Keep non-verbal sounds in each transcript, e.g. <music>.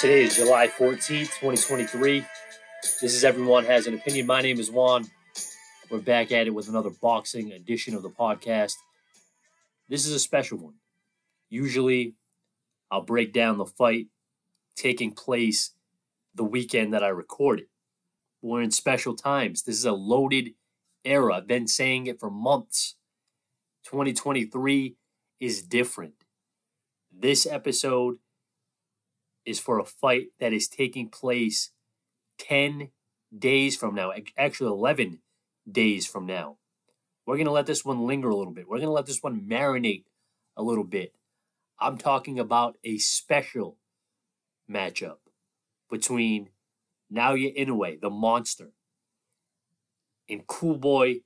Today is July 14th, 2023. This is Everyone Has an Opinion. My name is Juan. We're back at it with another boxing edition of the podcast. This is a special one. Usually, I'll break down the fight taking place the weekend that I record it. We're in special times. This is a loaded era. I've been saying it for months. 2023 is different. This episode is for a fight that is taking place 10 days from now, actually 11 days from now. We're going to let this one linger a little bit. We're going to let this one marinate a little bit. I'm talking about a special matchup between Naoya Inoue, the monster, and cool boy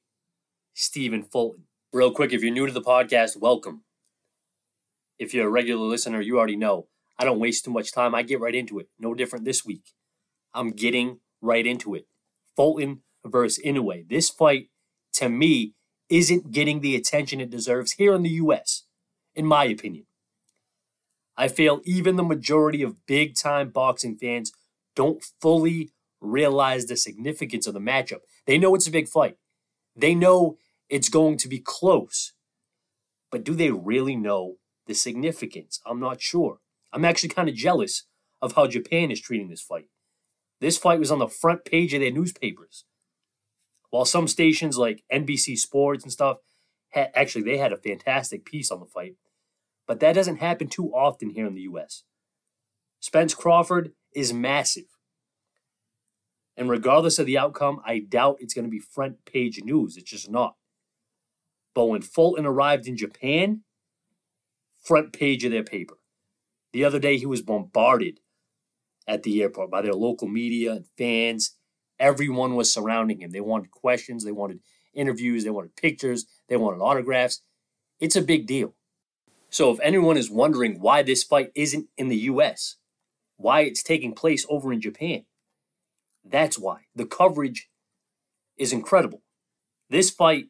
Stephen Fulton. Real quick, if you're new to the podcast, welcome. If you're a regular listener, you already know I don't waste too much time. I get right into it. No different this week. I'm getting right into it. Fulton versus Inoue. This fight, to me, isn't getting the attention it deserves here in the U.S., in my opinion. I feel even the majority of big time boxing fans don't fully realize the significance of the matchup. They know it's a big fight, they know it's going to be close. But do they really know the significance? I'm not sure. I'm actually kind of jealous of how Japan is treating this fight. This fight was on the front page of their newspapers. While some stations like NBC Sports and stuff, actually, they had a fantastic piece on the fight. But that doesn't happen too often here in the U.S. Spence Crawford is massive. And regardless of the outcome, I doubt it's going to be front page news. It's just not. But when Fulton arrived in Japan, front page of their paper. The other day, he was bombarded at the airport by their local media and fans. Everyone was surrounding him. They wanted questions, they wanted interviews, they wanted pictures, they wanted autographs. It's a big deal. So, if anyone is wondering why this fight isn't in the US, why it's taking place over in Japan, that's why. The coverage is incredible. This fight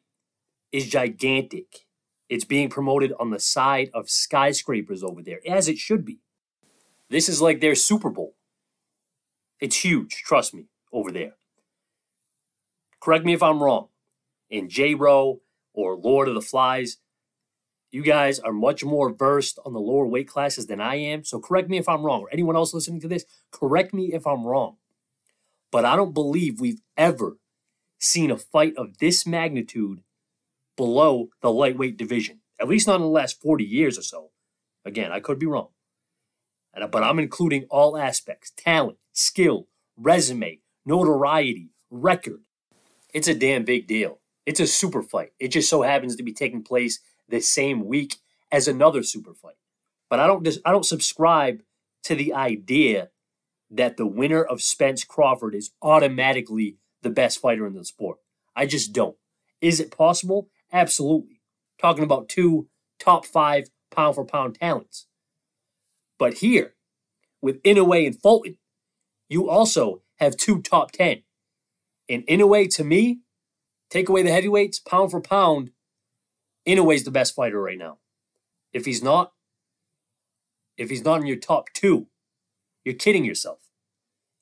is gigantic. It's being promoted on the side of skyscrapers over there, as it should be. This is like their Super Bowl. It's huge, trust me, over there. Correct me if I'm wrong. In J Row or Lord of the Flies, you guys are much more versed on the lower weight classes than I am. So correct me if I'm wrong, or anyone else listening to this, correct me if I'm wrong. But I don't believe we've ever seen a fight of this magnitude below the lightweight division, at least not in the last 40 years or so. Again, I could be wrong. But I'm including all aspects talent, skill, resume, notoriety, record. It's a damn big deal. It's a super fight. It just so happens to be taking place the same week as another super fight. But I don't I don't subscribe to the idea that the winner of Spence Crawford is automatically the best fighter in the sport. I just don't. Is it possible? Absolutely. Talking about two top five pound for pound talents. But here, with Inoue and Fulton, you also have two top 10. And Inoue, to me, take away the heavyweights, pound for pound, Inoue's the best fighter right now. If he's not, if he's not in your top two, you're kidding yourself.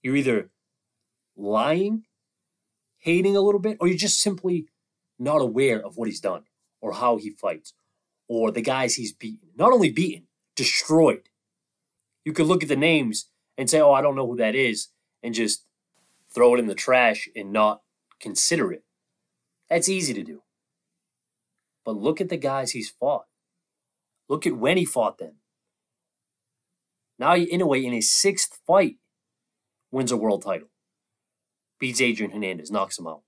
You're either lying, hating a little bit, or you're just simply not aware of what he's done or how he fights or the guys he's beaten. Not only beaten, destroyed. You could look at the names and say, oh, I don't know who that is, and just throw it in the trash and not consider it. That's easy to do. But look at the guys he's fought. Look at when he fought them. Now, Inoue, in his sixth fight, wins a world title. Beats Adrian Hernandez, knocks him out.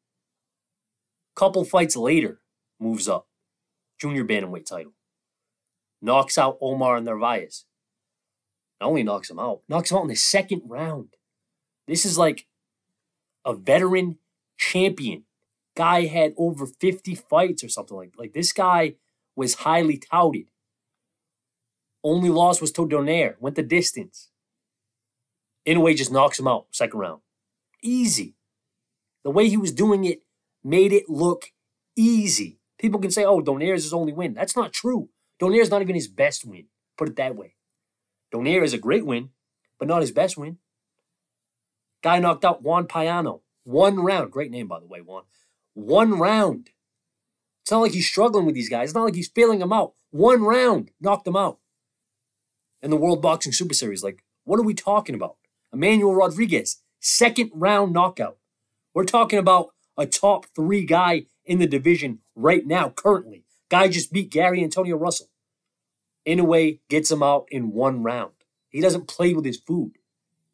Couple fights later, moves up. Junior bantamweight title. Knocks out Omar Narvaez. Not only knocks him out, knocks him out in the second round. This is like a veteran champion. Guy had over 50 fights or something like Like this guy was highly touted. Only loss was to Donaire. Went the distance. Inoue just knocks him out second round. Easy. The way he was doing it made it look easy. People can say, oh, Donaire is his only win. That's not true. Donaire is not even his best win. Put it that way. Donaire is a great win, but not his best win. Guy knocked out Juan Payano. One round. Great name, by the way, Juan. One round. It's not like he's struggling with these guys. It's not like he's failing them out. One round knocked them out. In the World Boxing Super Series, like, what are we talking about? Emmanuel Rodriguez, second round knockout. We're talking about a top three guy in the division right now, currently. Guy just beat Gary Antonio Russell. Inoue gets him out in one round. He doesn't play with his food.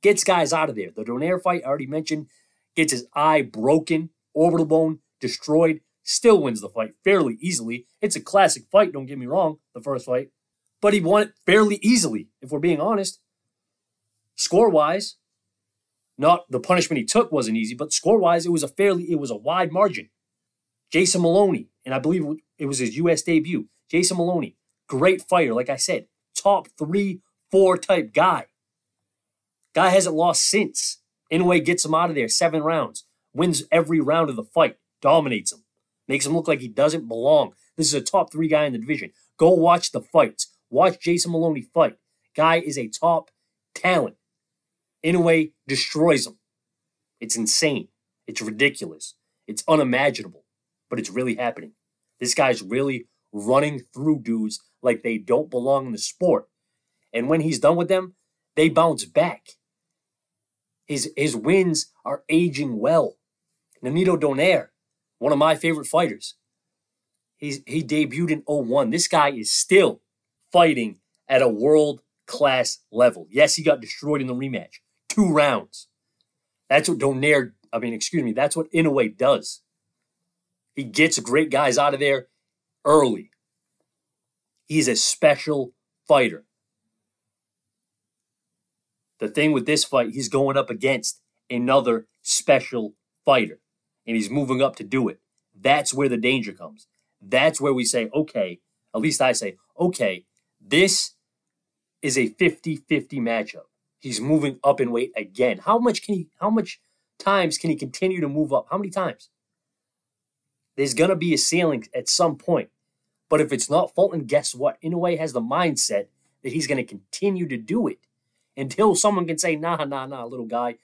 Gets guys out of there. The Donaire fight, I already mentioned, gets his eye broken, orbital bone destroyed, still wins the fight fairly easily. It's a classic fight, don't get me wrong, the first fight. But he won it fairly easily, if we're being honest. Score wise, not the punishment he took wasn't easy, but score wise, it was a fairly, it was a wide margin. Jason Moloney, and I believe it was his U.S. debut. Jason Moloney, great fighter, like I said, top three, four type guy. Guy hasn't lost since. Inoue gets him out of there seven rounds, wins every round of the fight, dominates him, makes him look like he doesn't belong. This is a top three guy in the division. Go watch the fights. Watch Jason Moloney fight. Guy is a top talent. Inoue destroys him. It's insane. It's ridiculous. It's unimaginable, but it's really happening. This guy's really running through dudes like they don't belong in the sport. And when he's done with them, they bounce back. His, his wins are aging well. Nonito Donaire, one of my favorite fighters. He's, he debuted in 01. This guy is still fighting at a world class level. Yes, he got destroyed in the rematch. Two rounds. That's what Donaire, I mean, excuse me, that's what Inoue does. He gets great guys out of there early. He's a special fighter. The thing with this fight, he's going up against another special fighter, and he's moving up to do it. That's where the danger comes. That's where we say, okay, at least I say, okay, this is a 50-50 matchup. He's moving up in weight again. How much can he how much times can he continue to move up? How many times? There's gonna be a ceiling at some point. But if it's not Fulton, guess what? Inoue has the mindset that he's gonna continue to do it until someone can say, nah, nah, nah, little guy,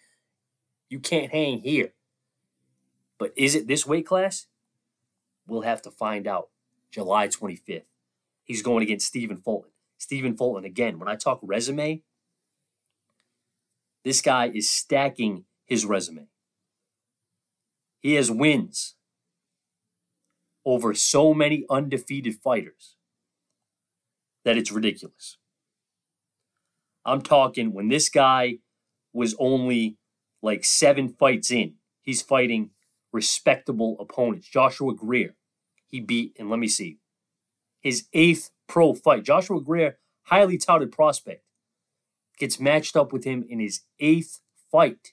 you can't hang here. But is it this weight class? We'll have to find out. July 25th. He's going against Stephen Fulton. Stephen Fulton, again, when I talk resume, this guy is stacking his resume. He has wins over so many undefeated fighters that it's ridiculous. I'm talking when this guy was only like seven fights in, he's fighting respectable opponents. Joshua Greer, he beat, and let me see, his eighth pro fight. Joshua Greer, highly touted prospect, gets matched up with him in his eighth fight.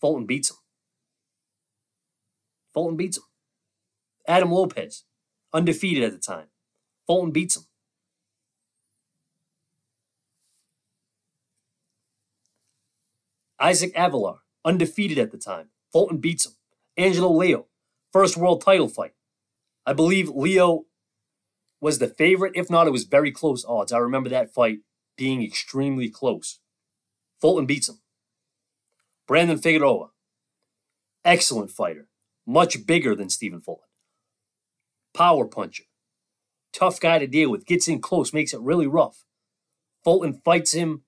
Fulton beats him. Fulton beats him. Adam Lopez, undefeated at the time. Fulton beats him. Isaac Avelar, undefeated at the time. Fulton beats him. Angelo Leo, first world title fight. I believe Leo was the favorite. If not, it was very close odds. I remember that fight being extremely close. Fulton beats him. Brandon Figueroa, excellent fighter, much bigger than Stephen Fulton. Power puncher, tough guy to deal with, gets in close, makes it really rough. Fulton fights him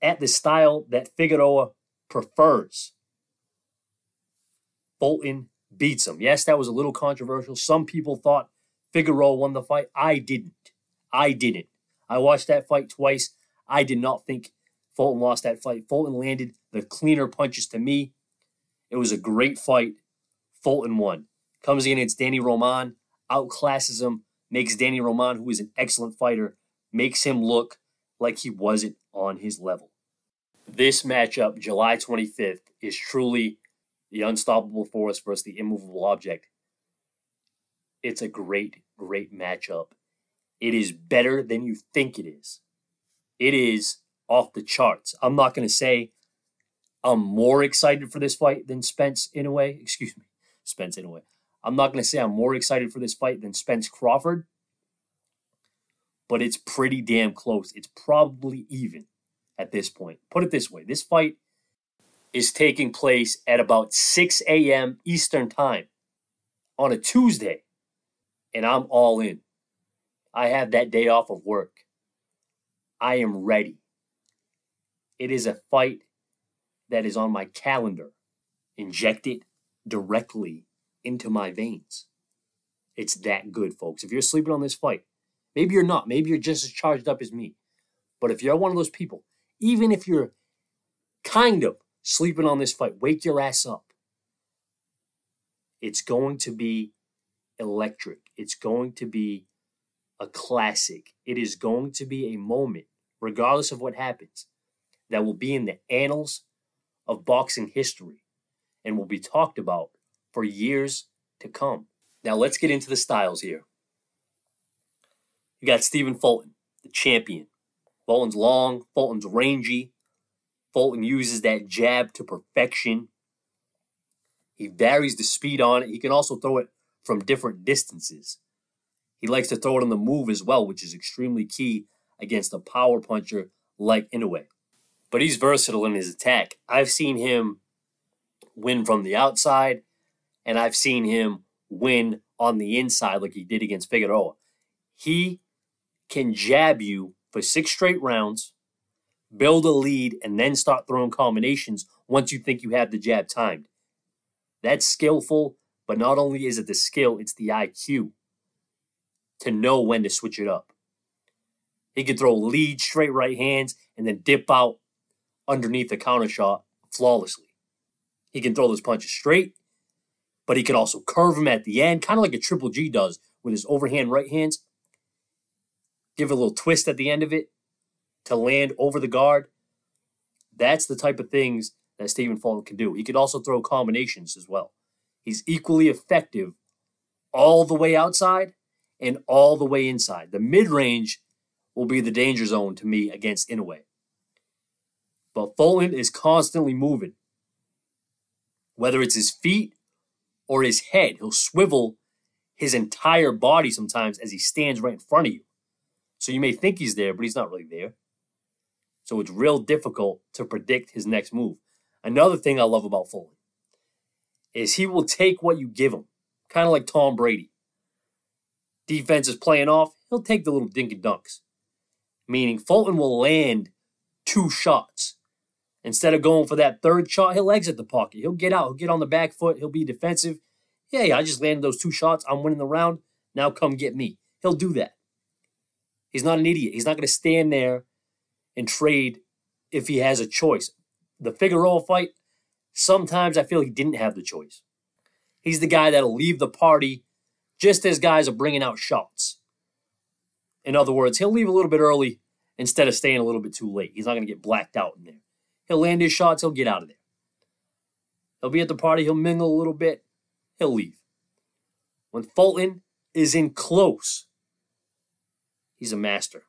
at the style that Figueroa prefers. Fulton beats him. Yes, that was a little controversial. Some people thought Figueroa won the fight. I didn't. I didn't. I watched that fight twice. I did not think Fulton lost that fight. Fulton landed the cleaner punches to me. It was a great fight. Fulton won. Comes in against Danny Roman, outclasses him, makes Danny Roman, who is an excellent fighter, makes him look like he wasn't on his level. This matchup, July 25th, is truly the unstoppable force versus the immovable object. It's a great, great matchup. It is better than you think it is. It is off the charts. I'm not going to say I'm more excited for this fight than Spence in a way. <laughs> Excuse me, Spence in a way. I'm not going to say I'm more excited for this fight than Spence Crawford. but it's pretty damn close. It's probably even at this point. Put it this way this fight is taking place at about 6 a.m. Eastern Time on a Tuesday, and I'm all in. I have that day off of work. I am ready. It is a fight that is on my calendar. Inject it directly into my veins. It's that good, folks. If you're sleeping on this fight, maybe you're not. Maybe you're just as charged up as me. But if you're one of those people, even if you're kind of sleeping on this fight, wake your ass up. It's going to be electric. It's going to be a classic. It is going to be a moment, regardless of what happens, that will be in the annals of boxing history and will be talked about for years to come. Now let's get into the styles here. You got Stephen Fulton, the champion. Fulton's long, Fulton's rangy. Fulton uses that jab to perfection. He varies the speed on it. He can also throw it from different distances. He likes to throw it on the move as well, which is extremely key against a power puncher like Inoue. But he's versatile in his attack. I've seen him win from the outside, and I've seen him win on the inside like he did against Figueroa. He can jab you for six straight rounds, build a lead, and then start throwing combinations once you think you have the jab timed. That's skillful, but not only is it the skill, it's the IQ to know when to switch it up. He can throw lead straight right hands and then dip out underneath the counter shot flawlessly. He can throw those punches straight, but he can also curve them at the end, kind of like a Triple G does with his overhand right hands. Give a little twist at the end of it to land over the guard. That's the type of things that Stephen Fulton can do. He could also throw combinations as well. He's equally effective all the way outside and all the way inside. The mid range will be the danger zone to me against Inoue. But Fulton is constantly moving. Whether it's his feet or his head, he'll swivel his entire body sometimes as he stands right in front of you. So you may think he's there, but he's not really there. So it's real difficult to predict his next move. Another thing I love about Fulton is he will take what you give him, kind of like Tom Brady. Defense is playing off, he'll take the little dink and dunks. Meaning Fulton will land two shots. Instead of going for that third shot, he'll exit the pocket. He'll get out. He'll get on the back foot. He'll be defensive. Yeah, yeah, I just landed those two shots. I'm winning the round. Now come get me. He'll do that. He's not an idiot. He's not going to stand there and trade if he has a choice. The Figueroa fight, sometimes I feel he didn't have the choice. He's the guy that'll leave the party just as guys are bringing out shots. In other words, he'll leave a little bit early instead of staying a little bit too late. He's not going to get blacked out in there. He'll land his shots, he'll get out of there. He'll be at the party, he'll mingle a little bit, he'll leave. When Fulton is in close, he's a master.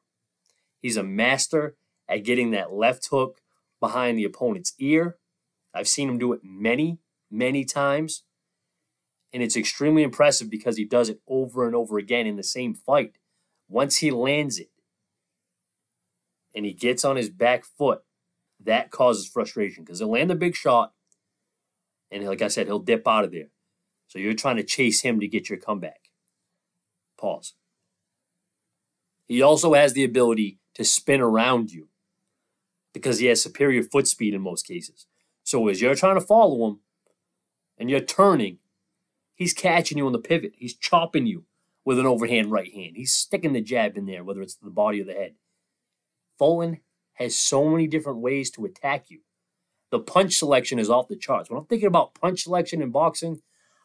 He's a master at getting that left hook behind the opponent's ear. I've seen him do it many, many times. And it's extremely impressive because he does it over and over again in the same fight. Once he lands it and he gets on his back foot, that causes frustration because he'll land a big shot, and like I said, he'll dip out of there. So you're trying to chase him to get your comeback. Pause. He also has the ability to spin around you because he has superior foot speed in most cases. So as you're trying to follow him and you're turning, he's catching you on the pivot. He's chopping you with an overhand right hand. He's sticking the jab in there, whether it's the body or the head. Fulton has so many different ways to attack you. The punch selection is off the charts. When I'm thinking about punch selection in boxing,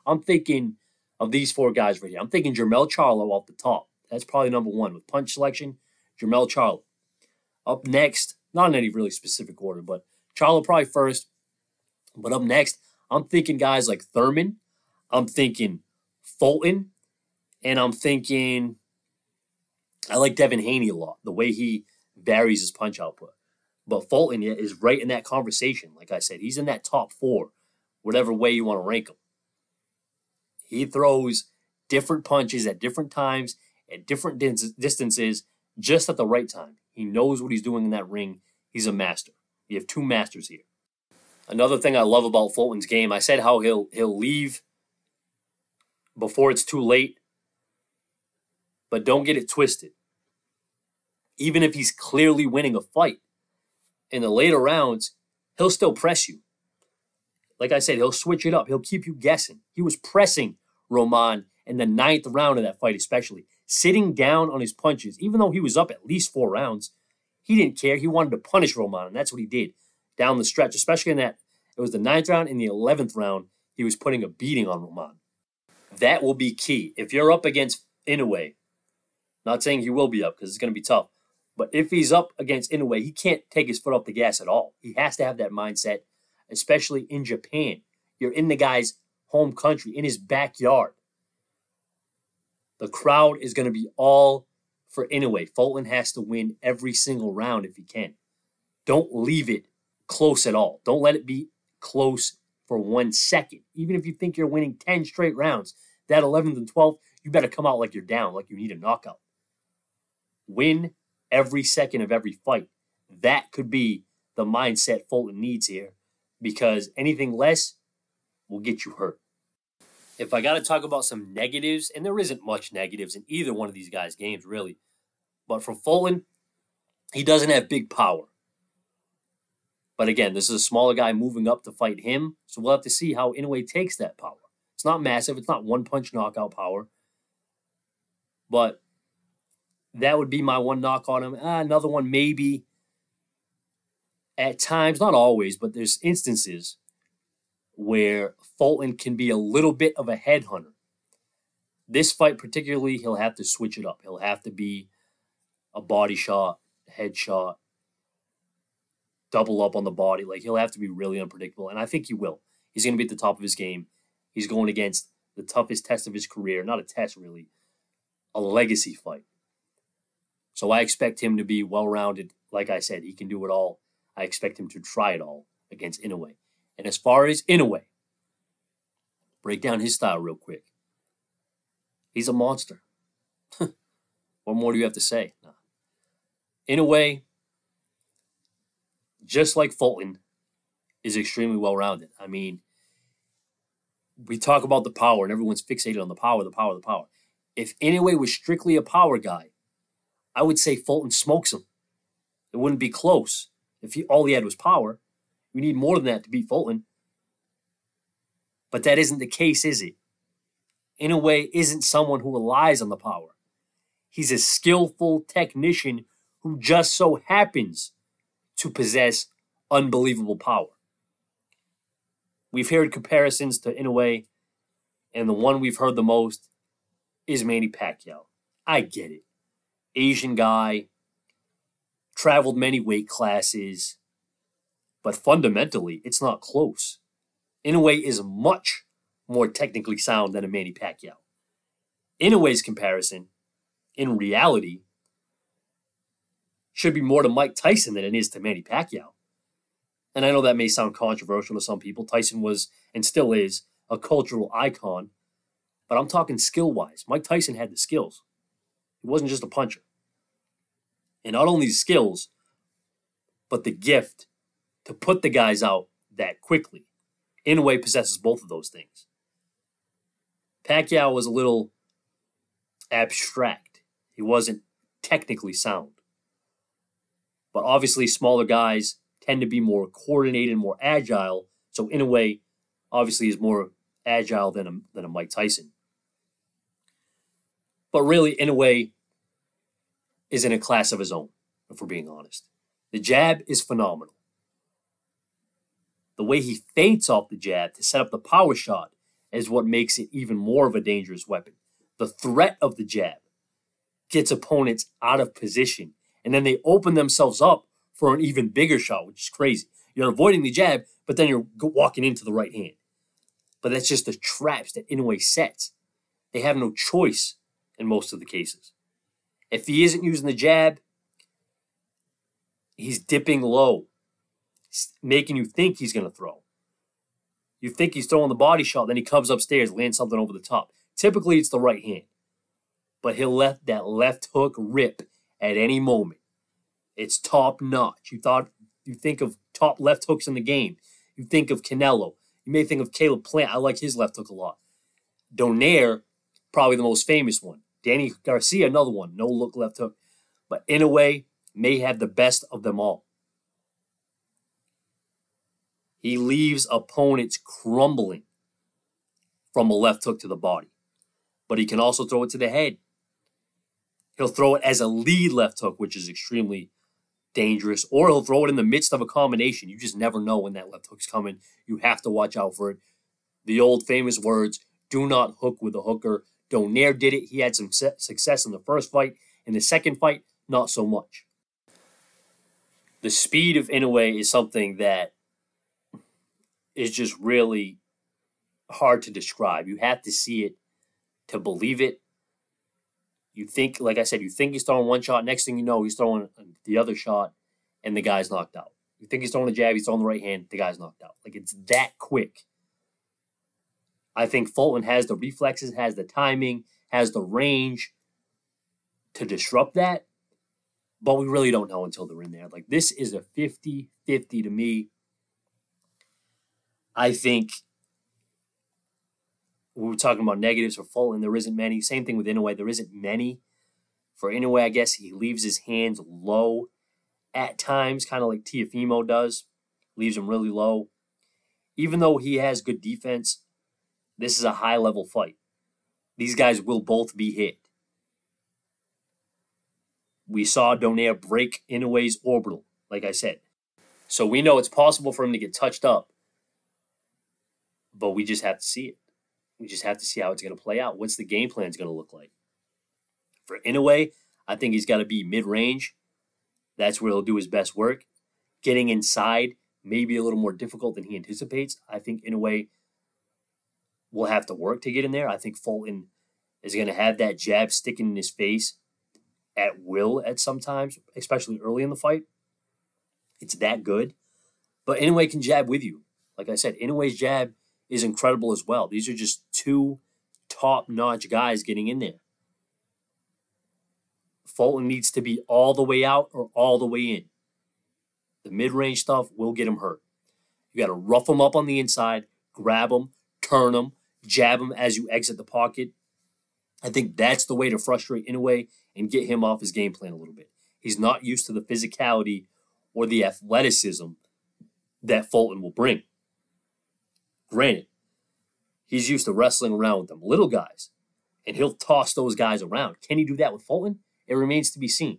I'm thinking of these four guys right here. I'm thinking Jermell Charlo off the top. That's probably number one with punch selection. Jermell Charlo. Up next, not in any really specific order, but Charlo probably first. But up next, I'm thinking guys like Thurman. I'm thinking Fulton. And I'm thinking I like Devin Haney a lot. The way he varies his punch output. But Fulton is right in that conversation. Like I said, he's in that top four, whatever way you want to rank him. He throws different punches at different times, at different distances, just at the right time. He knows what he's doing in that ring. He's a master. You have two masters here. Another thing I love about Fulton's game, I said how he'll he'll leave before it's too late, but don't get it twisted. Even if he's clearly winning a fight in the later rounds, he'll still press you. Like I said, he'll switch it up. He'll keep you guessing. He was pressing Roman in the ninth round of that fight, especially sitting down on his punches, even though he was up at least four rounds. He didn't care. He wanted to punish Roman, and that's what he did down the stretch, especially in that. It was the ninth round. In the 11th round, he was putting a beating on Roman. That will be key. If you're up against Inoue, not saying he will be up because it's going to be tough, but if he's up against Inoue, he can't take his foot off the gas at all. He has to have that mindset, especially in Japan. You're in the guy's home country, in his backyard. The crowd is going to be all for Inoue. Fulton has to win every single round if he can. Don't leave it close at all. Don't let it be close for one second. Even if you think you're winning 10 straight rounds, that 11th and 12th, you better come out like you're down, like you need a knockout. Win every second of every fight. That could be the mindset Fulton needs here because anything less will get you hurt. If I got to talk about some negatives, and there isn't much negatives in either one of these guys' games, really, but for Fulton, he doesn't have big power. But again, this is a smaller guy moving up to fight him, so we'll have to see how Inoue takes that power. It's not massive, it's not one punch knockout power, but that would be my one knock on him. Ah, another one, maybe. At times, not always, but there's instances where Fulton can be a little bit of a headhunter. This fight, particularly, he'll have to switch it up. He'll have to be a body shot, head shot, double up on the body. Like he'll have to be really unpredictable, and I think he will. He's going to be at the top of his game. He's going against the toughest test of his career. Not a test, really, a legacy fight. So I expect him to be well rounded. Like I said, he can do it all. I expect him to try it all against Inoue. And as far as Inoue, break down his style real quick. He's a monster. <laughs> what more do you have to say? No. Inoue, just like Fulton, is extremely well rounded. I mean, we talk about the power, and everyone's fixated on the power, the power, the power. If Inoue was strictly a power guy, I would say Fulton smokes him. It wouldn't be close if he all he had was power. We need more than that to beat Fulton. But that isn't the case, is it? Inoue, isn't someone who relies on the power. He's a skillful technician who just so happens to possess unbelievable power. We've heard comparisons to Inoue, and the one we've heard the most is Manny Pacquiao. I get it. Asian guy, traveled many weight classes, but fundamentally, it's not close. Inoue is much more technically sound than a Manny Pacquiao. Inoue's comparison, in reality, should be more to Mike Tyson than it is to Manny Pacquiao. And I know that may sound controversial to some people. Tyson was and still is a cultural icon, but I'm talking skill wise. Mike Tyson had the skills, he wasn't just a puncher. And not only skills, but the gift to put the guys out that quickly. Inoue possesses both of those things. Pacquiao was a little abstract. He wasn't technically sound. But obviously, smaller guys tend to be more coordinated, more agile. So, Inoue, obviously, is more agile than a, than a Mike Tyson. But really, Inoue, is in a class of his own, if we're being honest. The jab is phenomenal. The way he feints off the jab to set up the power shot is what makes it even more of a dangerous weapon. The threat of the jab gets opponents out of position, and then they open themselves up for an even bigger shot, which is crazy. You're avoiding the jab, but then you're walking into the right hand. But that's just the traps that Inoue sets. They have no choice in most of the cases. If he isn't using the jab, he's dipping low, making you think he's going to throw. You think he's throwing the body shot, then he comes upstairs, lands something over the top. Typically, it's the right hand, but he'll let that left hook rip at any moment. It's top notch. You thought you think of top left hooks in the game. You think of Canelo. You may think of Caleb Plant. I like his left hook a lot. Donaire, probably the most famous one. Danny Garcia, another one, no look left hook. But Inoue, may have the best of them all. He leaves opponents crumbling from a left hook to the body. But he can also throw it to the head. He'll throw it as a lead left hook, which is extremely dangerous, or he'll throw it in the midst of a combination. You just never know when that left hook's coming. You have to watch out for it. The old famous words do not hook with a hooker. Donaire did it. He had some success in the first fight. In the second fight, not so much. The speed of Inoue is something that is just really hard to describe. You have to see it to believe it. You think, like I said, you think he's throwing one shot. Next thing you know, he's throwing the other shot, and the guy's knocked out. You think he's throwing a jab, he's throwing the right hand, the guy's knocked out. Like it's that quick. I think Fulton has the reflexes, has the timing, has the range to disrupt that, but we really don't know until they're in there. Like this is a 50 50 to me. I think we were talking about negatives for Fulton. There isn't many. Same thing with Inoue. There isn't many. For Inoue, I guess he leaves his hands low at times, kind of like Teofimo does. Leaves them really low. Even though he has good defense, this is a high level fight. These guys will both be hit. We saw Donaire break Inoue's orbital, like I said. So we know it's possible for him to get touched up, but we just have to see it. We just have to see how it's going to play out. What's the game plan is going to look like? For Inoue, I think he's got to be mid range. That's where he'll do his best work. Getting inside may be a little more difficult than he anticipates. I think Inoue will have to work to get in there. I think Fulton is going to have that jab sticking in his face at will at sometimes, especially early in the fight. It's that good. But Inoue can jab with you. Like I said, Inoue's jab is incredible as well. These are just two top notch guys getting in there. Fulton needs to be all the way out or all the way in. The mid range stuff will get him hurt. You got to rough him up on the inside, grab him, turn him, jab him as you exit the pocket. I think that's the way to frustrate Inoue and get him off his game plan a little bit. He's not used to the physicality or the athleticism that Fulton will bring. Granted, he's used to wrestling around with them little guys, and he'll toss those guys around. Can he do that with Fulton? It remains to be seen.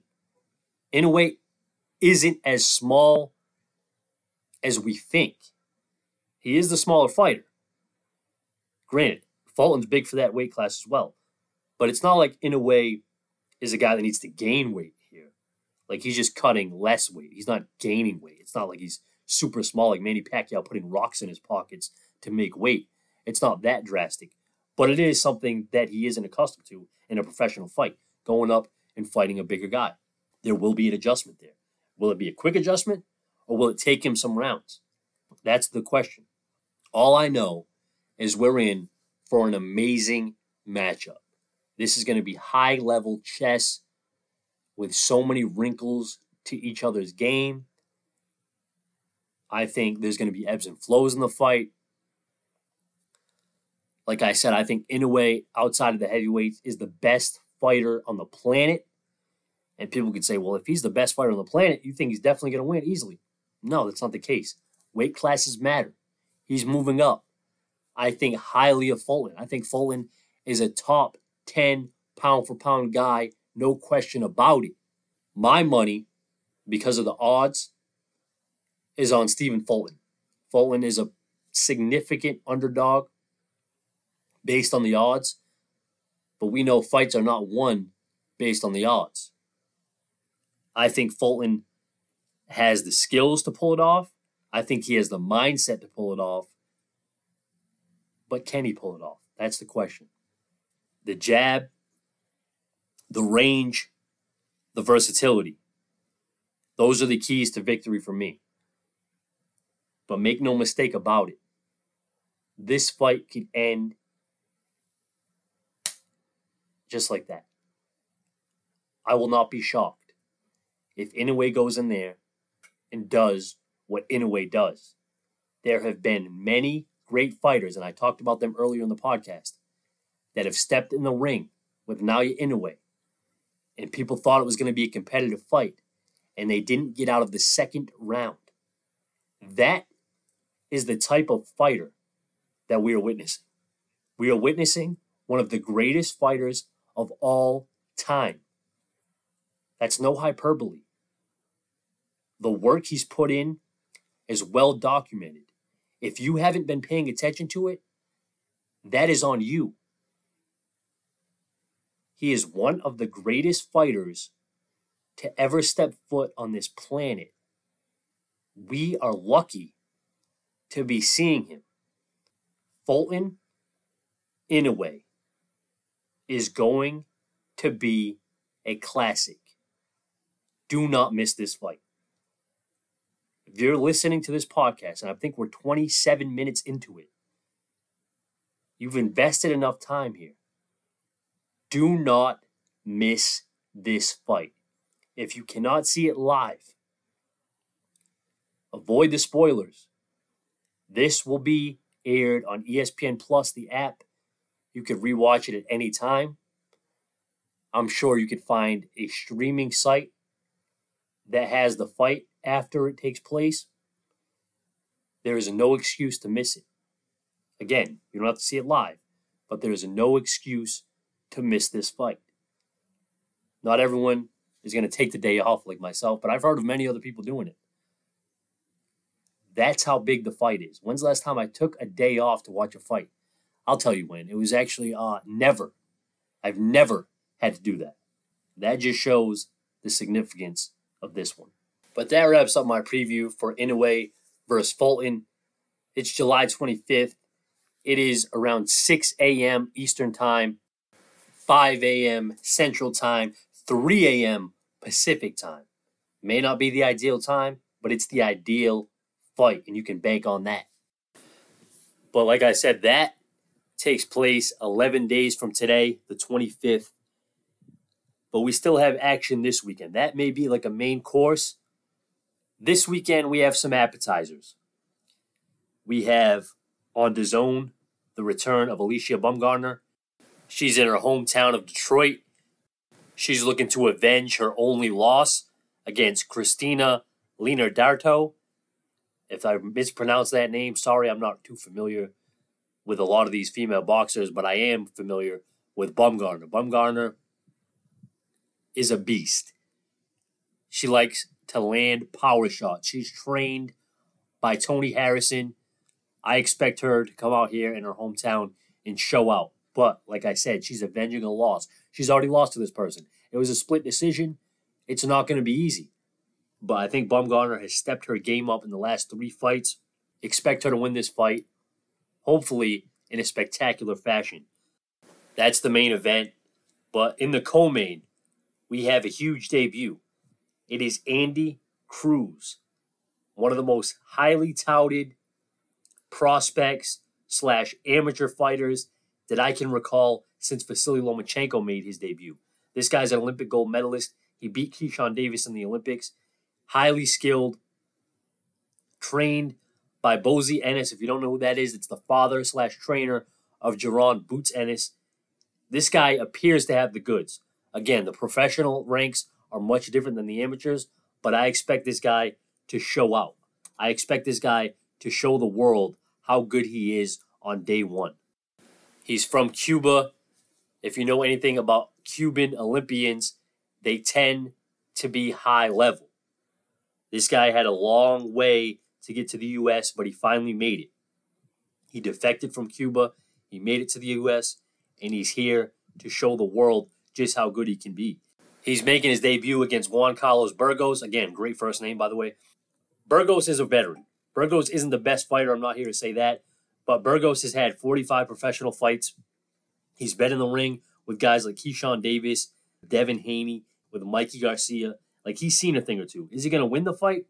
Inoue isn't as small as we think. He is the smaller fighter. Granted, Fulton's big for that weight class as well. But it's not like Inoue is a guy that needs to gain weight here. Like he's just cutting less weight. He's not gaining weight. It's not like he's super small like Manny Pacquiao putting rocks in his pockets to make weight. It's not that drastic, but it is something that he isn't accustomed to in a professional fight, going up and fighting a bigger guy. There will be an adjustment there. Will it be a quick adjustment or will it take him some rounds? That's the question. All I know is we're in for an amazing matchup. This is going to be high level chess with so many wrinkles to each other's game. I think there's going to be ebbs and flows in the fight. Like I said, I think Inoue, outside of the heavyweights, is the best fighter on the planet. And people could say, well, if he's the best fighter on the planet, you think he's definitely going to win easily. No, that's not the case. Weight classes matter. He's moving up. I think highly of Fulton. I think Fulton is a top 10 pound for pound guy, no question about it. My money, because of the odds, is on Stephen Fulton. Fulton is a significant underdog based on the odds, but we know fights are not won based on the odds. I think Fulton has the skills to pull it off. I think he has the mindset to pull it off. But can he pull it off? That's the question. The jab, the range, the versatility. Those are the keys to victory for me. But make no mistake about it. This fight could end just like that. I will not be shocked. if Inoue goes in there and does what Inoue does. There have been many great fighters, and I talked about them earlier in the podcast, that have stepped in the ring with Naoya Inoue, and people thought it was going to be a competitive fight, and they didn't get out of the second round. That is the type of fighter that we are witnessing. We are witnessing one of the greatest fighters of all time. That's no hyperbole. The work he's put in is well documented. If you haven't been paying attention to it, that is on you. He is one of the greatest fighters to ever step foot on this planet. We are lucky to be seeing him. Fulton, Inoue, is going to be a classic. Do not miss this fight. If you're listening to this podcast, and I think we're 27 minutes into it, you've invested enough time here. Do not miss this fight. If you cannot see it live, avoid the spoilers. This will be aired on ESPN Plus, the app. You could rewatch it at any time. I'm sure you could find a streaming site that has the fight after it takes place. There is no excuse to miss it. Again, you don't have to see it live, but there is no excuse to miss this fight. Not everyone is going to take the day off like myself, but I've heard of many other people doing it. That's how big the fight is. When's the last time I took a day off to watch a fight? I'll tell you when. It was actually uh, never. I've never had to do that. That just shows the significance of this one. But that wraps up my preview for Inoue versus Fulton. It's July 25th. It is around 6 a.m. Eastern Time, 5 a.m. Central Time, 3 a.m. Pacific Time. May not be the ideal time, but it's the ideal fight, and you can bank on that. But like I said, that takes place 11 days from today, the 25th but we still have action this weekend. That may be like a main course. This weekend, we have some appetizers. We have on the zone the return of Alycia Baumgardner. She's in her hometown of Detroit. She's looking to avenge her only loss against Christina Darto. If I mispronounce that name, sorry, I'm not too familiar with a lot of these female boxers, but I am familiar with Baumgardner. Baumgardner is a beast. She likes to land power shots. She's trained by Tony Harrison. I expect her to come out here in her hometown and show out. But like I said, she's avenging a loss. She's already lost to this person. It was a split decision. It's not going to be easy. But I think Baumgardner has stepped her game up in the last three fights. Expect her to win this fight, hopefully in a spectacular fashion. That's the main event. But in the co-main, we have a huge debut. It is Andy Cruz, one of the most highly touted prospects slash amateur fighters that I can recall since Vasily Lomachenko made his debut. This guy's an Olympic gold medalist. He beat Keyshawn Davis in the Olympics. Highly skilled, trained by Bozy Ennis. If you don't know who that is, it's the father slash trainer of Jaron Boots Ennis. This guy appears to have the goods. Again, the professional ranks are much different than the amateurs, but I expect this guy to show out. I expect this guy to show the world how good he is on day one. He's from Cuba. If you know anything about Cuban Olympians, they tend to be high level. This guy had a long way to get to the U.S., but he finally made it. He defected from Cuba, he made it to the U.S., and he's here to show the world just how good he can be. He's making his debut against Juan Carlos Burgos. Again, great first name, by the way. Burgos is a veteran. Burgos isn't the best fighter. I'm not here to say that. But Burgos has had 45 professional fights. He's been in the ring with guys like Keyshawn Davis, Devin Haney, with Mikey Garcia. Like he's seen a thing or two. Is he going to win the fight?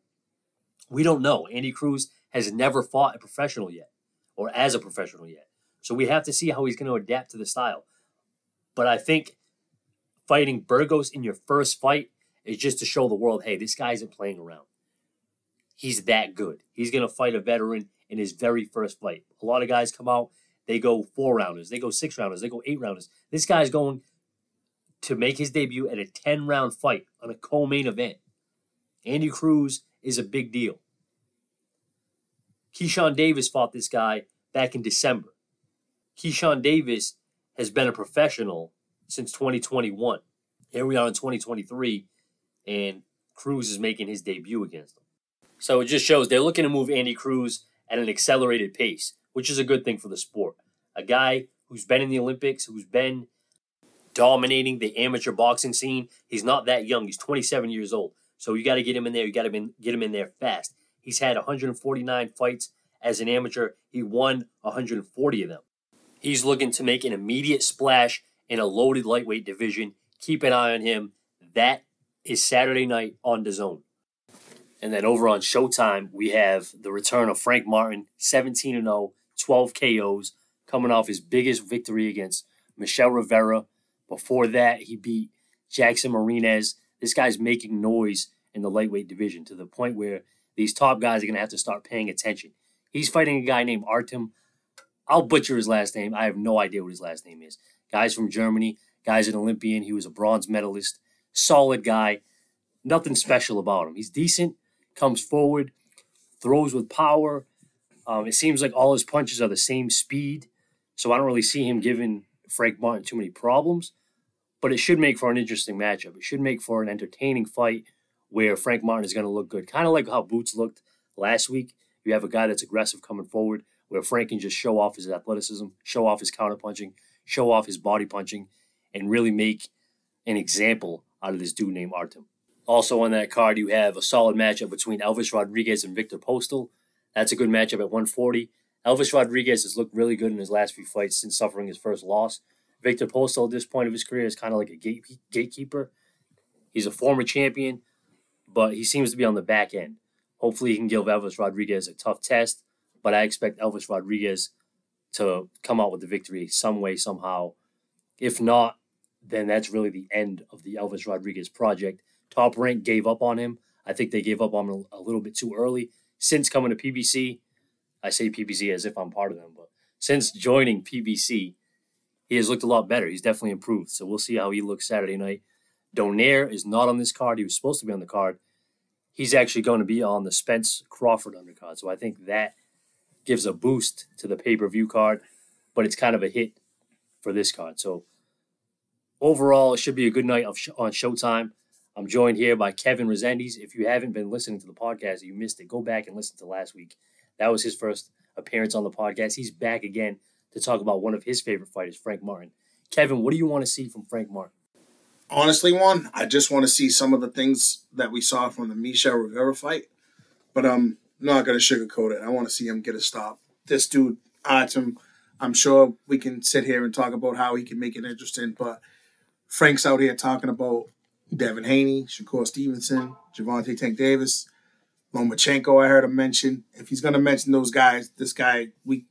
We don't know. Andy Cruz has never fought a professional yet or as a professional yet. So we have to see how he's going to adapt to the style. But I think fighting Burgos in your first fight is just to show the world, hey, this guy isn't playing around. He's that good. He's going to fight a veteran in his very first fight. A lot of guys come out, they go four rounders, they go six rounders, they go eight rounders. This guy's going to make his debut at a 10 round fight on a co main event. Andy Cruz is a big deal. Keyshawn Davis fought this guy back in December. Keyshawn Davis has been a professional since 2021. Here we are in 2023, and Cruz is making his debut against him. So it just shows they're looking to move Andy Cruz at an accelerated pace, which is a good thing for the sport. A guy who's been in the Olympics, who's been dominating the amateur boxing scene. He's not that young. He's 27 years old. So you got to get him in there. You got to get him in there fast. He's had 149 fights as an amateur. He won 140 of them. He's looking to make an immediate splash in a loaded lightweight division. Keep an eye on him. That is Saturday night on the zone. And then over on Showtime, we have the return of Frank Martin, 17 0, 12 KOs, coming off his biggest victory against Michel Rivera. Before that, he beat Jackson Marinez. This guy's making noise in the lightweight division to the point where these top guys are going to have to start paying attention. He's fighting a guy named Artem. I'll butcher his last name. I have no idea what his last name is. Guy's from Germany. Guy's an Olympian. He was a bronze medalist. Solid guy. Nothing special about him. He's decent, comes forward, throws with power. Um, it seems like all his punches are the same speed. So I don't really see him giving Frank Martin too many problems. But it should make for an interesting matchup. It should make for an entertaining fight where Frank Martin is going to look good. Kind of like how Boots looked last week. You have a guy that's aggressive coming forward, where Frank can just show off his athleticism, show off his counter punching, show off his body punching, and really make an example out of this dude named Artem. Also on that card, you have a solid matchup between Elvis Rodriguez and Viktor Postol. That's a good matchup at 140. Elvis Rodriguez has looked really good in his last few fights since suffering his first loss. Viktor Postol at this point of his career is kind of like a gate, gatekeeper. He's a former champion, but he seems to be on the back end. Hopefully, he can give Elvis Rodriguez a tough test, but I expect Elvis Rodriguez to come out with the victory some way, somehow. If not, then that's really the end of the Elvis Rodriguez project. Top Rank gave up on him. I think they gave up on him a little bit too early. Since coming to PBC, I say PBC as if I'm part of them, but since joining PBC, he has looked a lot better. He's definitely improved. So we'll see how he looks Saturday night. Donaire is not on this card. He was supposed to be on the card he's actually going to be on the Spence Crawford undercard. So I think that gives a boost to the pay per view card, but it's kind of a hit for this card. So overall, it should be a good night sh- on Showtime. I'm joined here by Kevin Resendiz. If you haven't been listening to the podcast, you missed it. Go back and listen to last week. That was his first appearance on the podcast. He's back again to talk about one of his favorite fighters, Frank Martin. Kevin, what do you want to see from Frank Martin? honestly, Juan, I just want to see some of the things that we saw from the Michel Rivera fight. But I'm not going to sugarcoat it. I want to see him get a stop. This dude, I'm sure we can sit here and talk about how he can make it interesting, but Frank's out here talking about Devin Haney, Shakur Stevenson, Gervonta Tank Davis, Lomachenko. I heard him mention. If he's going to mention those guys, this guy, we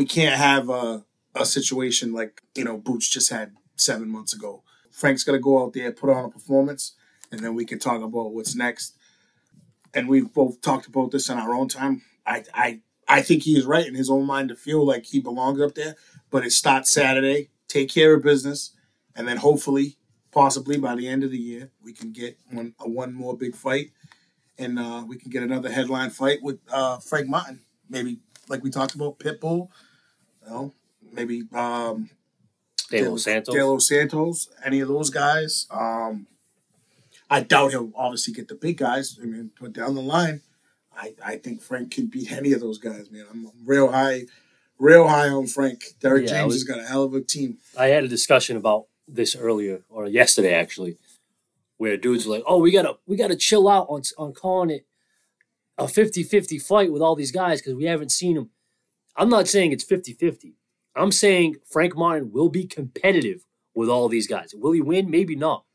we can't have a, a situation like you know Boots just had seven months ago Frank's going to go out there, put on a performance, and then we can talk about what's next. And we've both talked about this in our own time. I, I, I think he is right in his own mind to feel like he belongs up there. But it starts Saturday. Take care of business, and then hopefully, possibly by the end of the year, we can get one a one more big fight, and uh, we can get another headline fight with uh, Frank Martin. Maybe like we talked about Pitbull. Know, maybe um, De Los Santos. De Los Santos, any of those guys. Um, I doubt he'll obviously get the big guys. I mean, but down the line, I, I think Frank can beat any of those guys, man. I'm real high, real high on Frank. Derrick yeah, James was, has got a hell of a team. I had a discussion about this earlier or yesterday actually, where dudes were like, "Oh, we gotta we gotta chill out on on calling it a 50-50 fight with all these guys because we haven't seen them." I'm not saying it's 50-50. I'm saying Frank Martin will be competitive with all these guys. Will he win? Maybe not.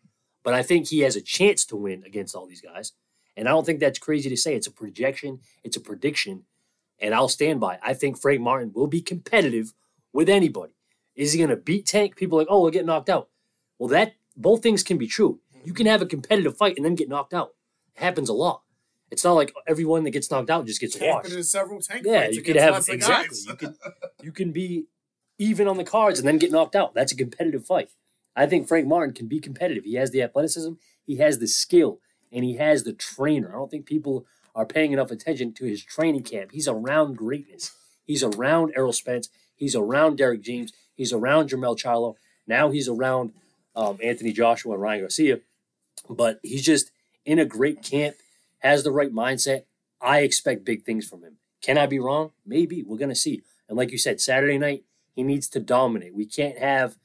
But I think he has a chance to win against all these guys. And I don't think that's crazy to say. It's a projection, it's a prediction, and I'll stand by. I think Frank Martin will be competitive with anybody. Is he going to beat Tank? People like, oh, we'll get knocked out. Well, that both things can be true. You can have a competitive fight and then get knocked out. It happens a lot. It's not like everyone that gets knocked out just gets washed. Happened in several tank Yeah, you could have exactly. You could you can be even on the cards and then get knocked out. That's a competitive fight. I think Frank Martin can be competitive. He has the athleticism, he has the skill, and he has the trainer. I don't think people are paying enough attention to his training camp. He's around greatness. He's around Errol Spence. He's around Derrick James. He's around Jermell Charlo. Now he's around um, Anthony Joshua and Ryan Garcia. But he's just in a great camp, has the right mindset. I expect big things from him. Can I be wrong? Maybe. We're going to see. And like you said, Saturday night, he needs to dominate. We can't have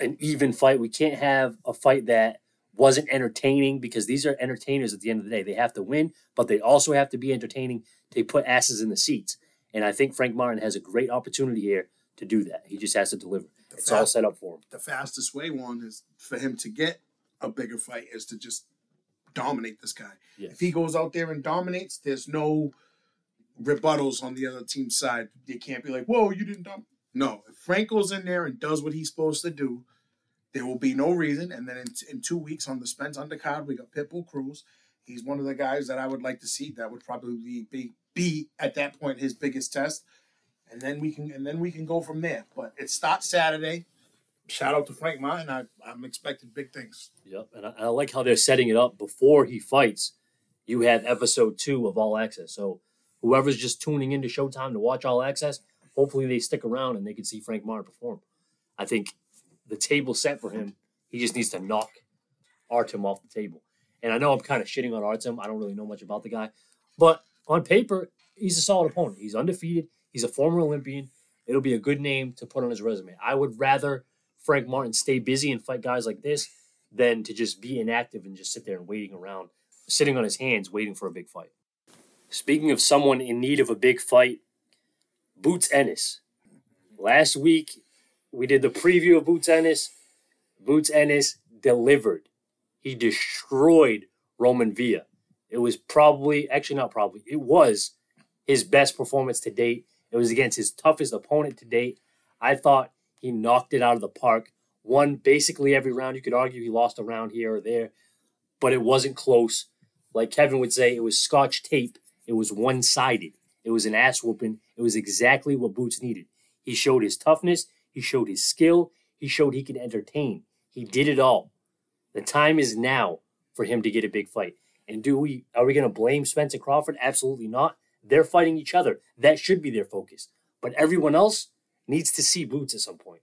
an even fight. We can't have a fight that wasn't entertaining because these are entertainers at the end of the day. They have to win, but they also have to be entertaining to put asses in the seats. And I think Frank Martin has a great opportunity here to do that. He just has to deliver. It's all set up for him. the fastest way one is for him to get a bigger fight is to just dominate this guy. Yes. If he goes out there and dominates, there's no rebuttals on the other team's side. They can't be like, "Whoa, you didn't dom." No, if Frank goes in there and does what he's supposed to do, there will be no reason. And then in, in two weeks on the Spence undercard, we got Pitbull Cruz. He's one of the guys that I would like to see. That would probably be be at that point his biggest test. And then we can and then we can go from there. But it starts Saturday. Shout out to Frank Martin. I, I'm expecting big things. Yep, and I, I like how they're setting it up before he fights. You have episode two of All Access, so whoever's just tuning into Showtime to watch All Access, hopefully they stick around and they can see Frank Martin perform. I think the table set for him. He just needs to knock Artem off the table. And I know I'm kind of shitting on Artem. I don't really know much about the guy, but on paper, he's a solid opponent. He's undefeated. He's a former Olympian. It'll be a good name to put on his resume. I would rather Frank Martin stay busy and fight guys like this than to just be inactive and just sit there and waiting around, sitting on his hands waiting for a big fight. Speaking of someone in need of a big fight, Boots Ennis. Last week, we did the preview of Boots Ennis. Boots Ennis delivered. He destroyed Roiman Villa. It was probably, actually not probably, it was his best performance to date. It was against his toughest opponent to date. I thought he knocked it out of the park. Won basically every round. You could argue he lost a round here or there, but it wasn't close. Like Kevin would say, it was scotch tape. It was one sided. It was an ass whooping. It was exactly what Boots needed. He showed his toughness. He showed his skill. He showed he could entertain. He did it all. The time is now for him to get a big fight. And do we are we going to blame Spence and Crawford? Absolutely not. They're fighting each other. That should be their focus. But everyone else needs to see Boots at some point.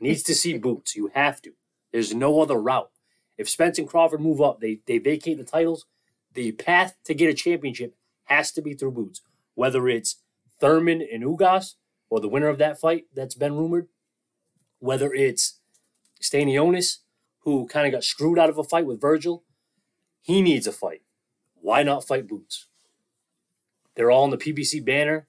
needs to see Boots. You have to. There's no other route. If Spence and Crawford move up, they they vacate the titles. The path to get a championship has to be through Boots. Whether it's Thurman and Ugas or the winner of that fight that's been rumored, whether it's Stanionis, who kind of got screwed out of a fight with Virgil, he needs a fight. Why not fight Boots? They're all on the PBC banner.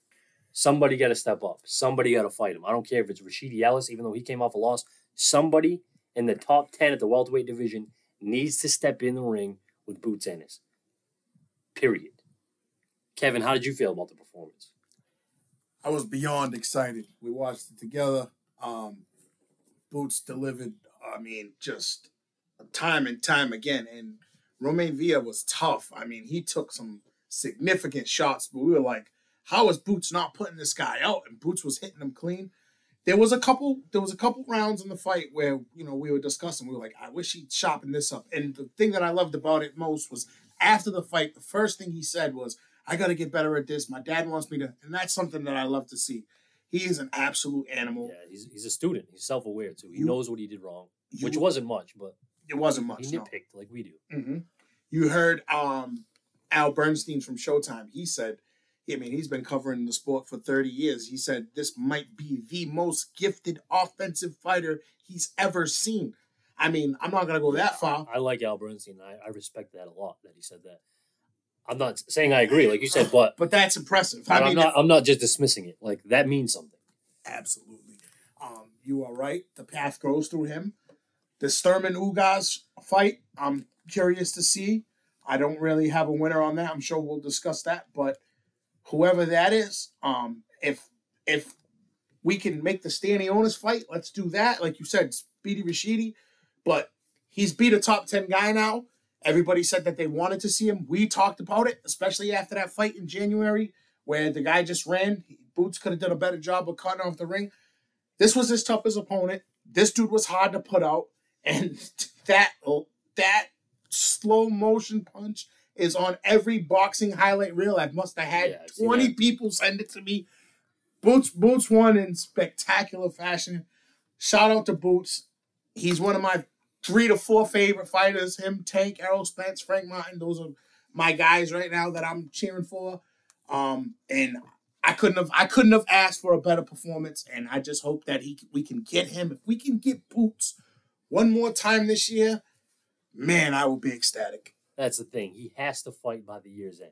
Somebody got to step up. Somebody got to fight him. I don't care if it's Rashidi Ellis, even though he came off a loss. Somebody in the top 10 at the welterweight division needs to step in the ring with Boots Ennis. Period. Kevin, how did you feel about the performance? I was beyond excited. We watched it together. Um, Boots delivered. I mean, just time and time again. And Roiman Villa was tough. I mean, he took some significant shots, but we were like, "How is Boots not putting this guy out?" And Boots was hitting him clean. There was a couple. There was a couple rounds in the fight where you know we were discussing. We were like, "I wish he'd sharpened this up." And the thing that I loved about it most was after the fight, the first thing he said was, I got to get better at this. My dad wants me to, and that's something that I love to see. He is an absolute animal. Yeah, he's, he's a student. He's self aware too. He You- knows what he did wrong, You- which wasn't much, but it wasn't much. he no. nitpicked like we do. hmm You heard um, Al Bernstein from Showtime. He said, I mean, he's been covering the sport for 30 years. He said this might be the most gifted offensive fighter he's ever seen. I mean, I'm not going to go that far. I like Al Bernstein. I, I respect that a lot that he said that. I'm not saying I agree, like you said, but, But that's impressive. I mean, I'm not. I'm not just dismissing it. Like that means something. Absolutely. Um, you are right. The path goes through him. The Thurman Ugas fight, I'm curious to see. I don't really have a winner on that. I'm sure we'll discuss that. But whoever that is, um, if if we can make the Stanionis fight, let's do that. Like you said, Speedy Rashidi. But He's beat a top 10 guy now. Everybody said that they wanted to see him. We talked about it, especially after that fight in January where the guy just ran. Boots could have done a better job of cutting off the ring. This was his toughest opponent. This dude was hard to put out. And <laughs> that that slow motion punch is on every boxing highlight reel. I must have had Yeah, 20 people send it to me. Boots Boots won in spectacular fashion. Shout out to Boots. He's one of my three to four favorite fighters. Him, Tank, Errol Spence, Frank Martin. Those are my guys right now that I'm cheering for. Um, and I couldn't have I couldn't have asked for a better performance. And I just hope that he we can get him. If we can get Boots one more time this year, man, I will be ecstatic. That's the thing. He has to fight by the year's end.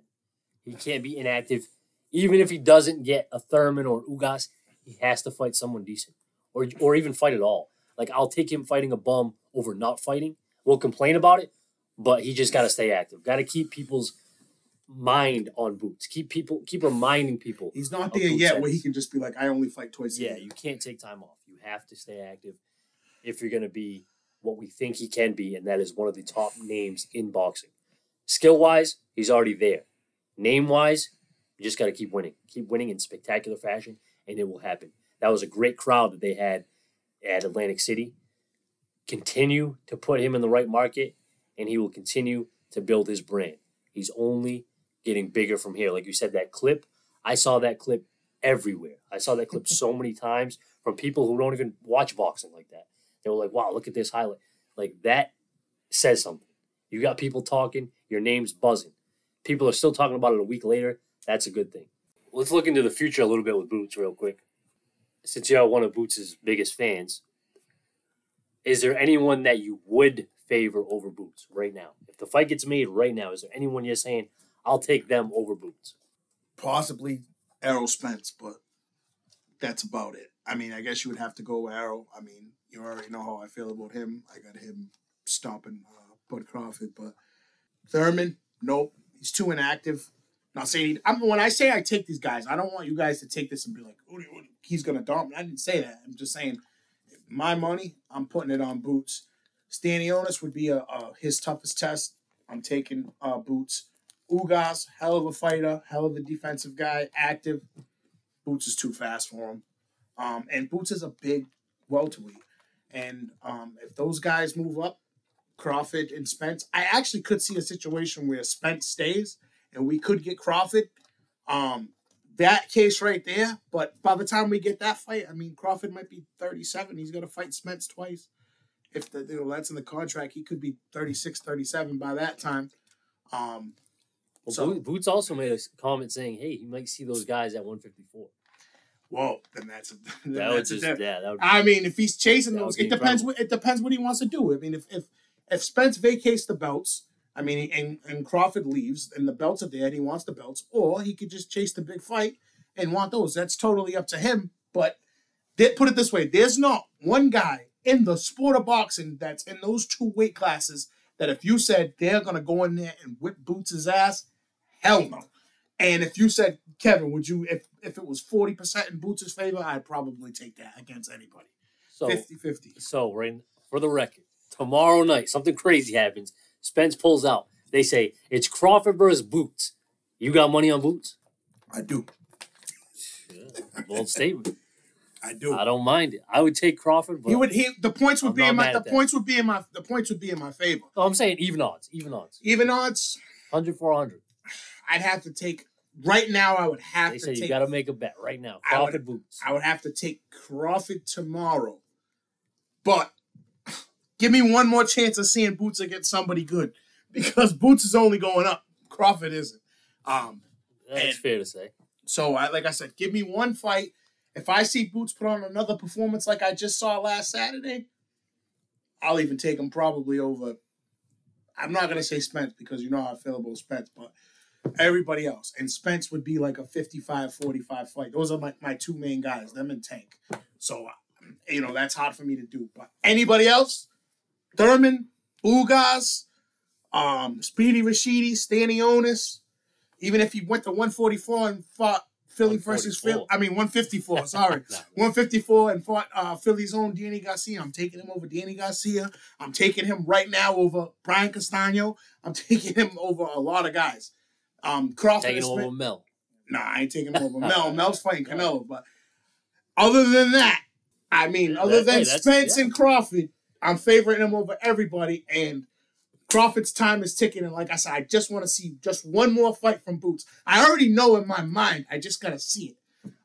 He can't be inactive. Even if he doesn't get a Thurman or Ugas, he has to fight someone decent. Or or even fight at all. Like I'll take him fighting a bum over not fighting. We'll complain about it, but he just gotta stay active. Gotta keep people's mind on boots. Keep people keep reminding people. He's not there yet where he can just be like, I only fight twice a year. Yeah, you can't take time off. You have to stay active if you're going to be what we think he can be, and that is one of the top names in boxing. Skill wise, he's already there. Name wise, you just got to keep winning. Keep winning in spectacular fashion, and it will happen. That was a great crowd that they had at Atlantic City. Continue to put him in the right market, and he will continue to build his brand. He's only getting bigger from here. Like you said, that clip, I saw that clip everywhere. I saw that clip so <laughs> many times from people who don't even watch boxing like that. They were like, wow, look at this highlight. Like that says something. You got people talking, your name's buzzing. People are still talking about it a week later. That's a good thing. Let's look into the future a little bit with Boots real quick. Since you're one of Boots' biggest fans, is there anyone that you would favor over Boots right now? If the fight gets made right now, is there anyone you're saying, I'll take them over Boots? Possibly Errol Spence, but that's about it. I mean, I guess you would have to go with Arrow. I mean, you already know how I feel about him. I got him stomping uh, Bud Crawford, but Thurman, nope, he's too inactive. Not saying I'm, when I say I take these guys, I don't want you guys to take this and be like, "Ooh, ooh, he's gonna dump. I didn't say that. I'm just saying, my money, I'm putting it on Boots. Stanionis would be a, a his toughest test. I'm taking uh, Boots. Ugas, hell of a fighter, hell of a defensive guy, active. Boots is too fast for him. Um, and Boots is a big welterweight. And um, if those guys move up, Crawford and Spence, I actually could see a situation where Spence stays and we could get Crawford. Um, that case right there. But by the time we get that fight, I mean Crawford might be 37. He's gonna fight Spence twice. If the, you know that's in the contract, he could be 36, 37 by that time. Um, Well, So- Boots also made a comment saying, "Hey, he might see those guys at 154." Whoa, then that's a, <laughs> then That would that's a just yeah, that would, I mean, if he's chasing those, it depends. What, it depends what he wants to do. I mean, if if if Spence vacates the belts, I mean, and and Crawford leaves, and the belts are there, and he wants the belts, or he could just chase the big fight and want those. That's totally up to him. But they, put it this way: there's not one guy in the sport of boxing that's in those two weight classes that if you said they're gonna go in there and whip Boots' ass, hell no. And if you said, Kevin, would you, if if it was 40% in Boots' favor, I'd probably take that against anybody. so 50 50. so right for the record, tomorrow night something crazy happens. Spence pulls out. They say it's Crawford versus Boots. You got money on Boots? I do. Yeah, bold statement. <laughs> I do. I don't mind it. I would take Crawford, but He would he the points would I'm be in my the that. points would be in my the points would be in my favor. No, I'm saying even odds, even odds, Even odds, 100 400. I'd have to take right now I would have They to say take you got to make a bet right now. I would- Crawford Boots. I would have to take Crawford tomorrow. But <sighs> give me one more chance of seeing Boots against somebody good. Because Boots is only going up. Crawford isn't. Um That's fair to say. So, I, like I said, give me one fight. If I see Boots put on another performance like I just saw last Saturday, I'll even take him probably over. I'm not gonna say Spence because you know how I feel about Spence, but everybody else. And Spence would be like a 55-45 fight. Those are my, my two main guys, them and Tank. So, you know, that's hard for me to do. But anybody else? Thurman, Ugas, um, Speedy Rashidi, Stanionis, even if he went to 144 and fought Philly versus Philly. I mean, 154. <laughs> Sorry. 154 and fought uh, Philly's own Danny Garcia. I'm taking him over Danny Garcia. I'm taking him right now over Brian Castano. I'm <laughs> taking him over a lot of guys. Um, Crawford. taking is over Mel. Nah, I ain't taking him over Mel. <laughs> Mel's fighting Canelo, but other than that, I mean, Yeah, other that- than hey, Spence yeah. and Crawford, I'm favoring him over everybody. And Crawford's time is ticking. And like I said, I just want to see just one more fight from Boots. I already know in my mind. I just gotta see it.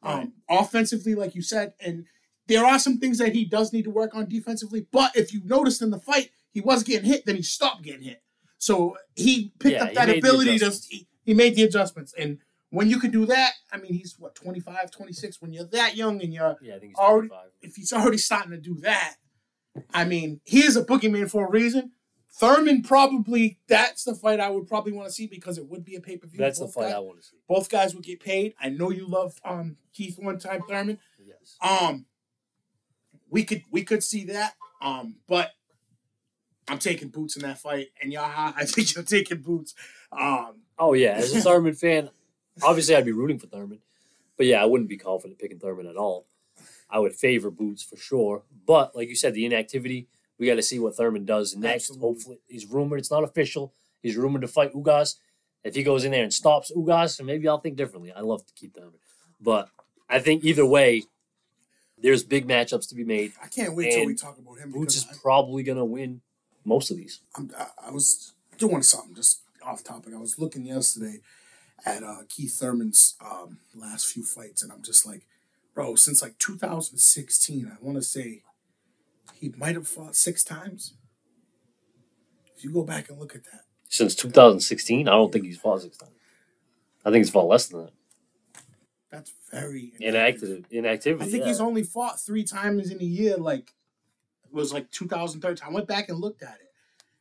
Um, offensively, like you said, and there are some things that he does need to work on defensively. But if you noticed in the fight, he was getting hit, then he stopped getting hit. So he picked Yeah, up that ability to. He, he made the adjustments, and when you can do that, I mean, he's what 25, 26. When you're that young and you're Yeah, I think he's Already- 25. if he's already starting to do that, I mean, he is a boogeyman for a reason. Thurman probably that's the fight I would probably want to see because it would be a pay per view. That's the fight guys, I want to see. both guys would get paid. I know you love um Keith one time Thurman. Yes. Um, we could we could see that. Um, but I'm taking Boots in that fight, and y'all, <laughs> I think you're taking Boots. Um, Oh yeah, as a <laughs> Thurman fan, obviously I'd be rooting for Thurman, but yeah, I wouldn't be confident picking Thurman at all. I would favor Boots for sure, but like you said, the inactivity. We got to see what Thurman does next. Absolutely. Hopefully, he's rumored. It's not official. He's rumored to fight Ugas. If he goes in there and stops Ugas, then maybe I'll think differently. I love to keep Thurman, but I think either way, there's big matchups to be made. I can't wait till we talk about him Boots is probably gonna win most of these. I'm, I, I was doing something just off topic. I was looking yesterday at uh, Keith Thurman's um, last few fights, and I'm just like, bro, since like 2016, I want to say he might have fought six times. If you go back and look at that, Since 2016, I don't think he's fought six times. I think he's fought less than that. that's very Inactive, inactivity. I think yeah. he's only fought three times in a year. Like it was like 2013. I went back and looked at it.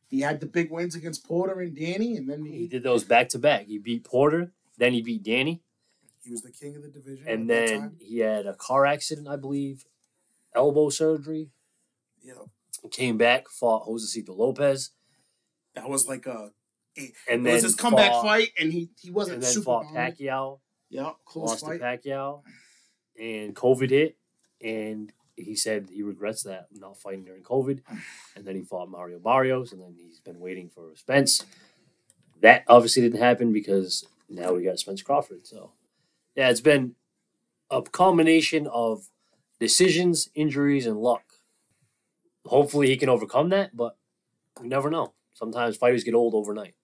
He had the big wins against Porter and Danny, and then He he, did those back to back. He beat Porter, then he beat Danny, he was the king of the division. and then he had a car accident, I believe, elbow surgery. you know, Came back, fought Josesito Lopez, that was like a and it then was his comeback fought, fight, and he he wasn't and then super fought dominant. Pacquiao, Yeah, close lost fight. to Pacquiao, and COVID hit, and he said he regrets that not fighting during COVID, and then he fought Mario Barrios, and then he's been waiting for Spence. That obviously didn't happen because now we got Spence Crawford. So, yeah, it's been a combination of decisions, injuries, and luck. Hopefully, he can overcome that, but we never know. Sometimes fighters get old overnight.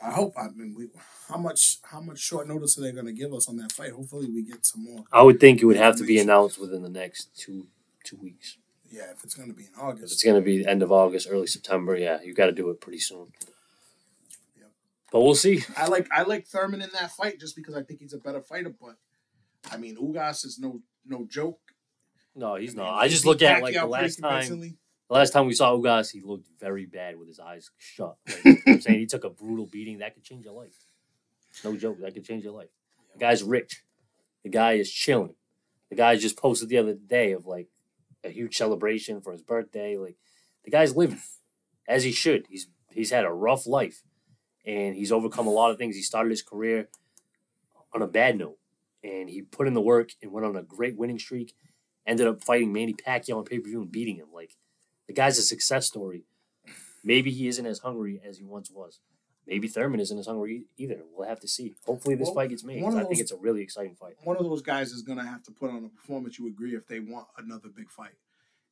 I hope. I mean, we, how much how much short notice are they going to give us on that fight? Hopefully, we get some more. I would think it would have to be announced within the next two two weeks. Yeah, if it's going to be in If August. it's going to be the end of August, early September, yeah, you got to do it pretty soon. Yep. But we'll see. I like I like Thurman in that fight just because I think he's a better fighter. But I mean, Ugas is no no joke. No, he's I mean, not. I just look at like the last time. The last time we saw Ugas, he looked very bad with his eyes shut. Like, <laughs> you know I'm saying he took a brutal beating that could change your life. No joke, that could change your life. The guy's rich. The guy is chilling. The guy just posted the other day of like a huge celebration for his birthday. Like the guy's living <laughs> as he should. He's he's had a rough life, and he's overcome a lot of things. He started his career on a bad note, and he put in the work and went on a great winning streak. Ended up fighting Manny Pacquiao on pay per view and beating him. Like the guy's a success story. Maybe he isn't as hungry as he once was. Maybe Thurman isn't as hungry either. We'll have to see. Hopefully, this Well, fight gets made. one I think it's a really exciting fight. One of those guys is going to have to put on a performance. You agree if they want another big fight.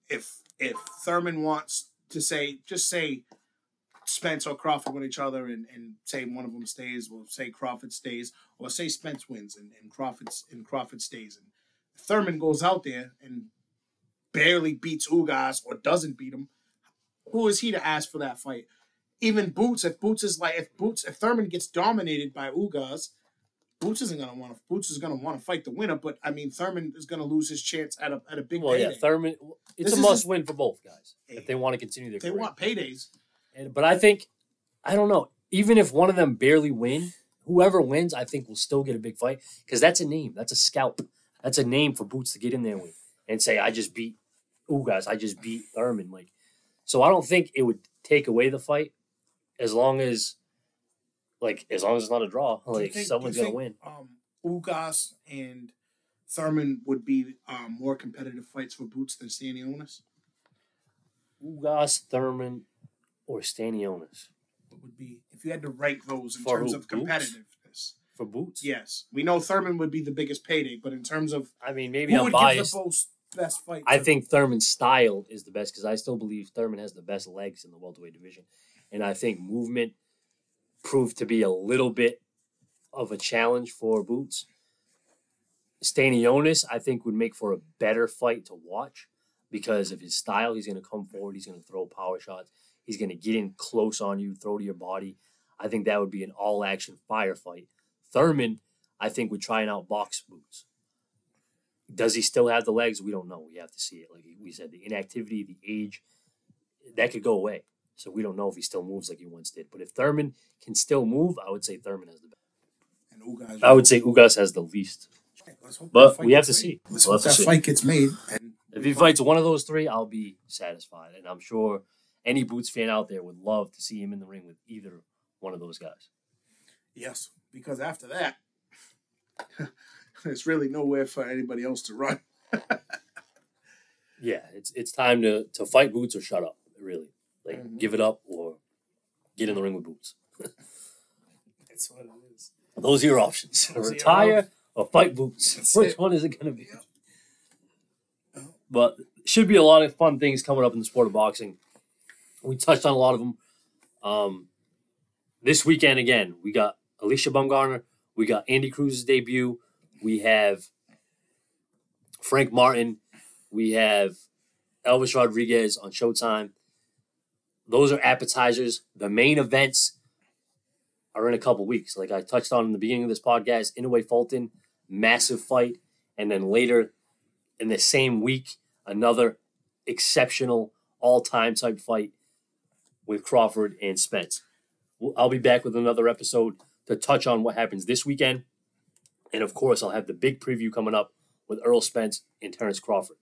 If if Thurman wants to say just say Spence or Crawford with each other and, and say one of them stays, or say Crawford stays, or say Spence wins and, and Crawford's and Crawford stays and Thurman goes out there and barely beats Ugas or doesn't beat him, who is he to ask for that fight? Even Boots, if Boots is like if Boots if Thurman gets dominated by Ugas, Boots isn't gonna want to. Boots is gonna want to fight the winner, but I mean Thurman is gonna lose his chance at a at a big Well, yeah. Thurman. It's This a must win for both guys if they want to continue their they career. want paydays. And, but I think, I don't know. Even if one of them barely win, whoever wins, I think will still get a big fight because that's a name. That's a scalp. That's a name for Boots to get in there with and say, "I just beat Ugas. I just beat Thurman." Like, so I don't think it would take away the fight as long as, like, as long as it's not a draw. Like, think- someone's gonna win. Um, Ugas and Thurman would be um, more competitive fights for Boots than Stanionis? Ugas, Thurman, or Stanionis What would be if you had to rank those in For terms who, of Boots? competitiveness? for Boots. Yes, we know Thurman would be the biggest payday, but in terms of I mean, maybe who I'm would biased. give the most best fight? I think Thurman's style is the best because I still believe Thurman has the best legs in the welterweight division, and I think movement proved to be a little bit of a challenge for Boots. Stanionis, I think, would make for a better fight to watch because of his style. He's going to come forward. He's going to throw power shots. He's going to get in close on you, throw to your body. I think that would be an all-action firefight. Thurman, I think, would try and outbox Boots. Does he still have the legs? We don't know. We have to see it. Like we said, the inactivity, the age, that could go away. So we don't know if he still moves like he once did. But if Thurman can still move, I would say Thurman has the best. and Ugas, I would say Ugas has the least. But we have to made. see. Let's We'll hope that fight gets made. And If he fights one of those three, I'll be satisfied. And I'm sure any Boots fan out there would love to see him in the ring with either one of those guys. yes, because after that, <laughs> there's really nowhere for anybody else to run. <laughs> Yeah, it's it's time to to fight Boots or shut up. Really, like Mhm. give it up or get in the ring with Boots. <laughs> That's what it is. Those are your options: Those are your retire or fight Boots. That's Which it. one is it going to be? Yeah. But should be a lot of fun things coming up in the sport of boxing. We touched on a lot of them. Um, this weekend again, we got Alycia Baumgardner, we got Andy Cruz's debut, we have Frank Martin, we have Elvis Rodriguez on Showtime. Those are appetizers. The main events are in a couple weeks. Like I touched on in the beginning of this podcast, Inoue Fulton, massive fight, and then later in the same week, another exceptional all-time type fight with Crawford and Spence. I'll be back with another episode to touch on what happens this weekend, and of course, I'll have the big preview coming up with Errol Spence and Terrence Crawford.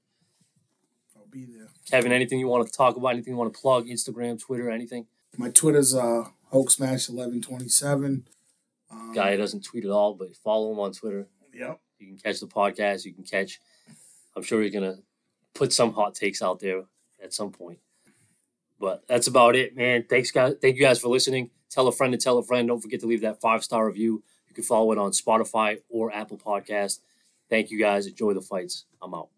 Be there. Kevin, anything you want to talk about? Anything you want to plug? Instagram, Twitter, anything? My Twitter's uh Hulk Smash eleven twenty seven. Um, Guy doesn't tweet at all, but follow him on Twitter. Yep. You can catch the podcast. You can catch. I'm sure he's gonna put some hot takes out there at some point. But that's about it, man. Thanks, guys. Thank you guys for listening. Tell a friend to tell a friend. Don't forget to leave that five star review. You can follow it on Spotify or Apple Podcast. Thank you guys. Enjoy the fights. I'm out.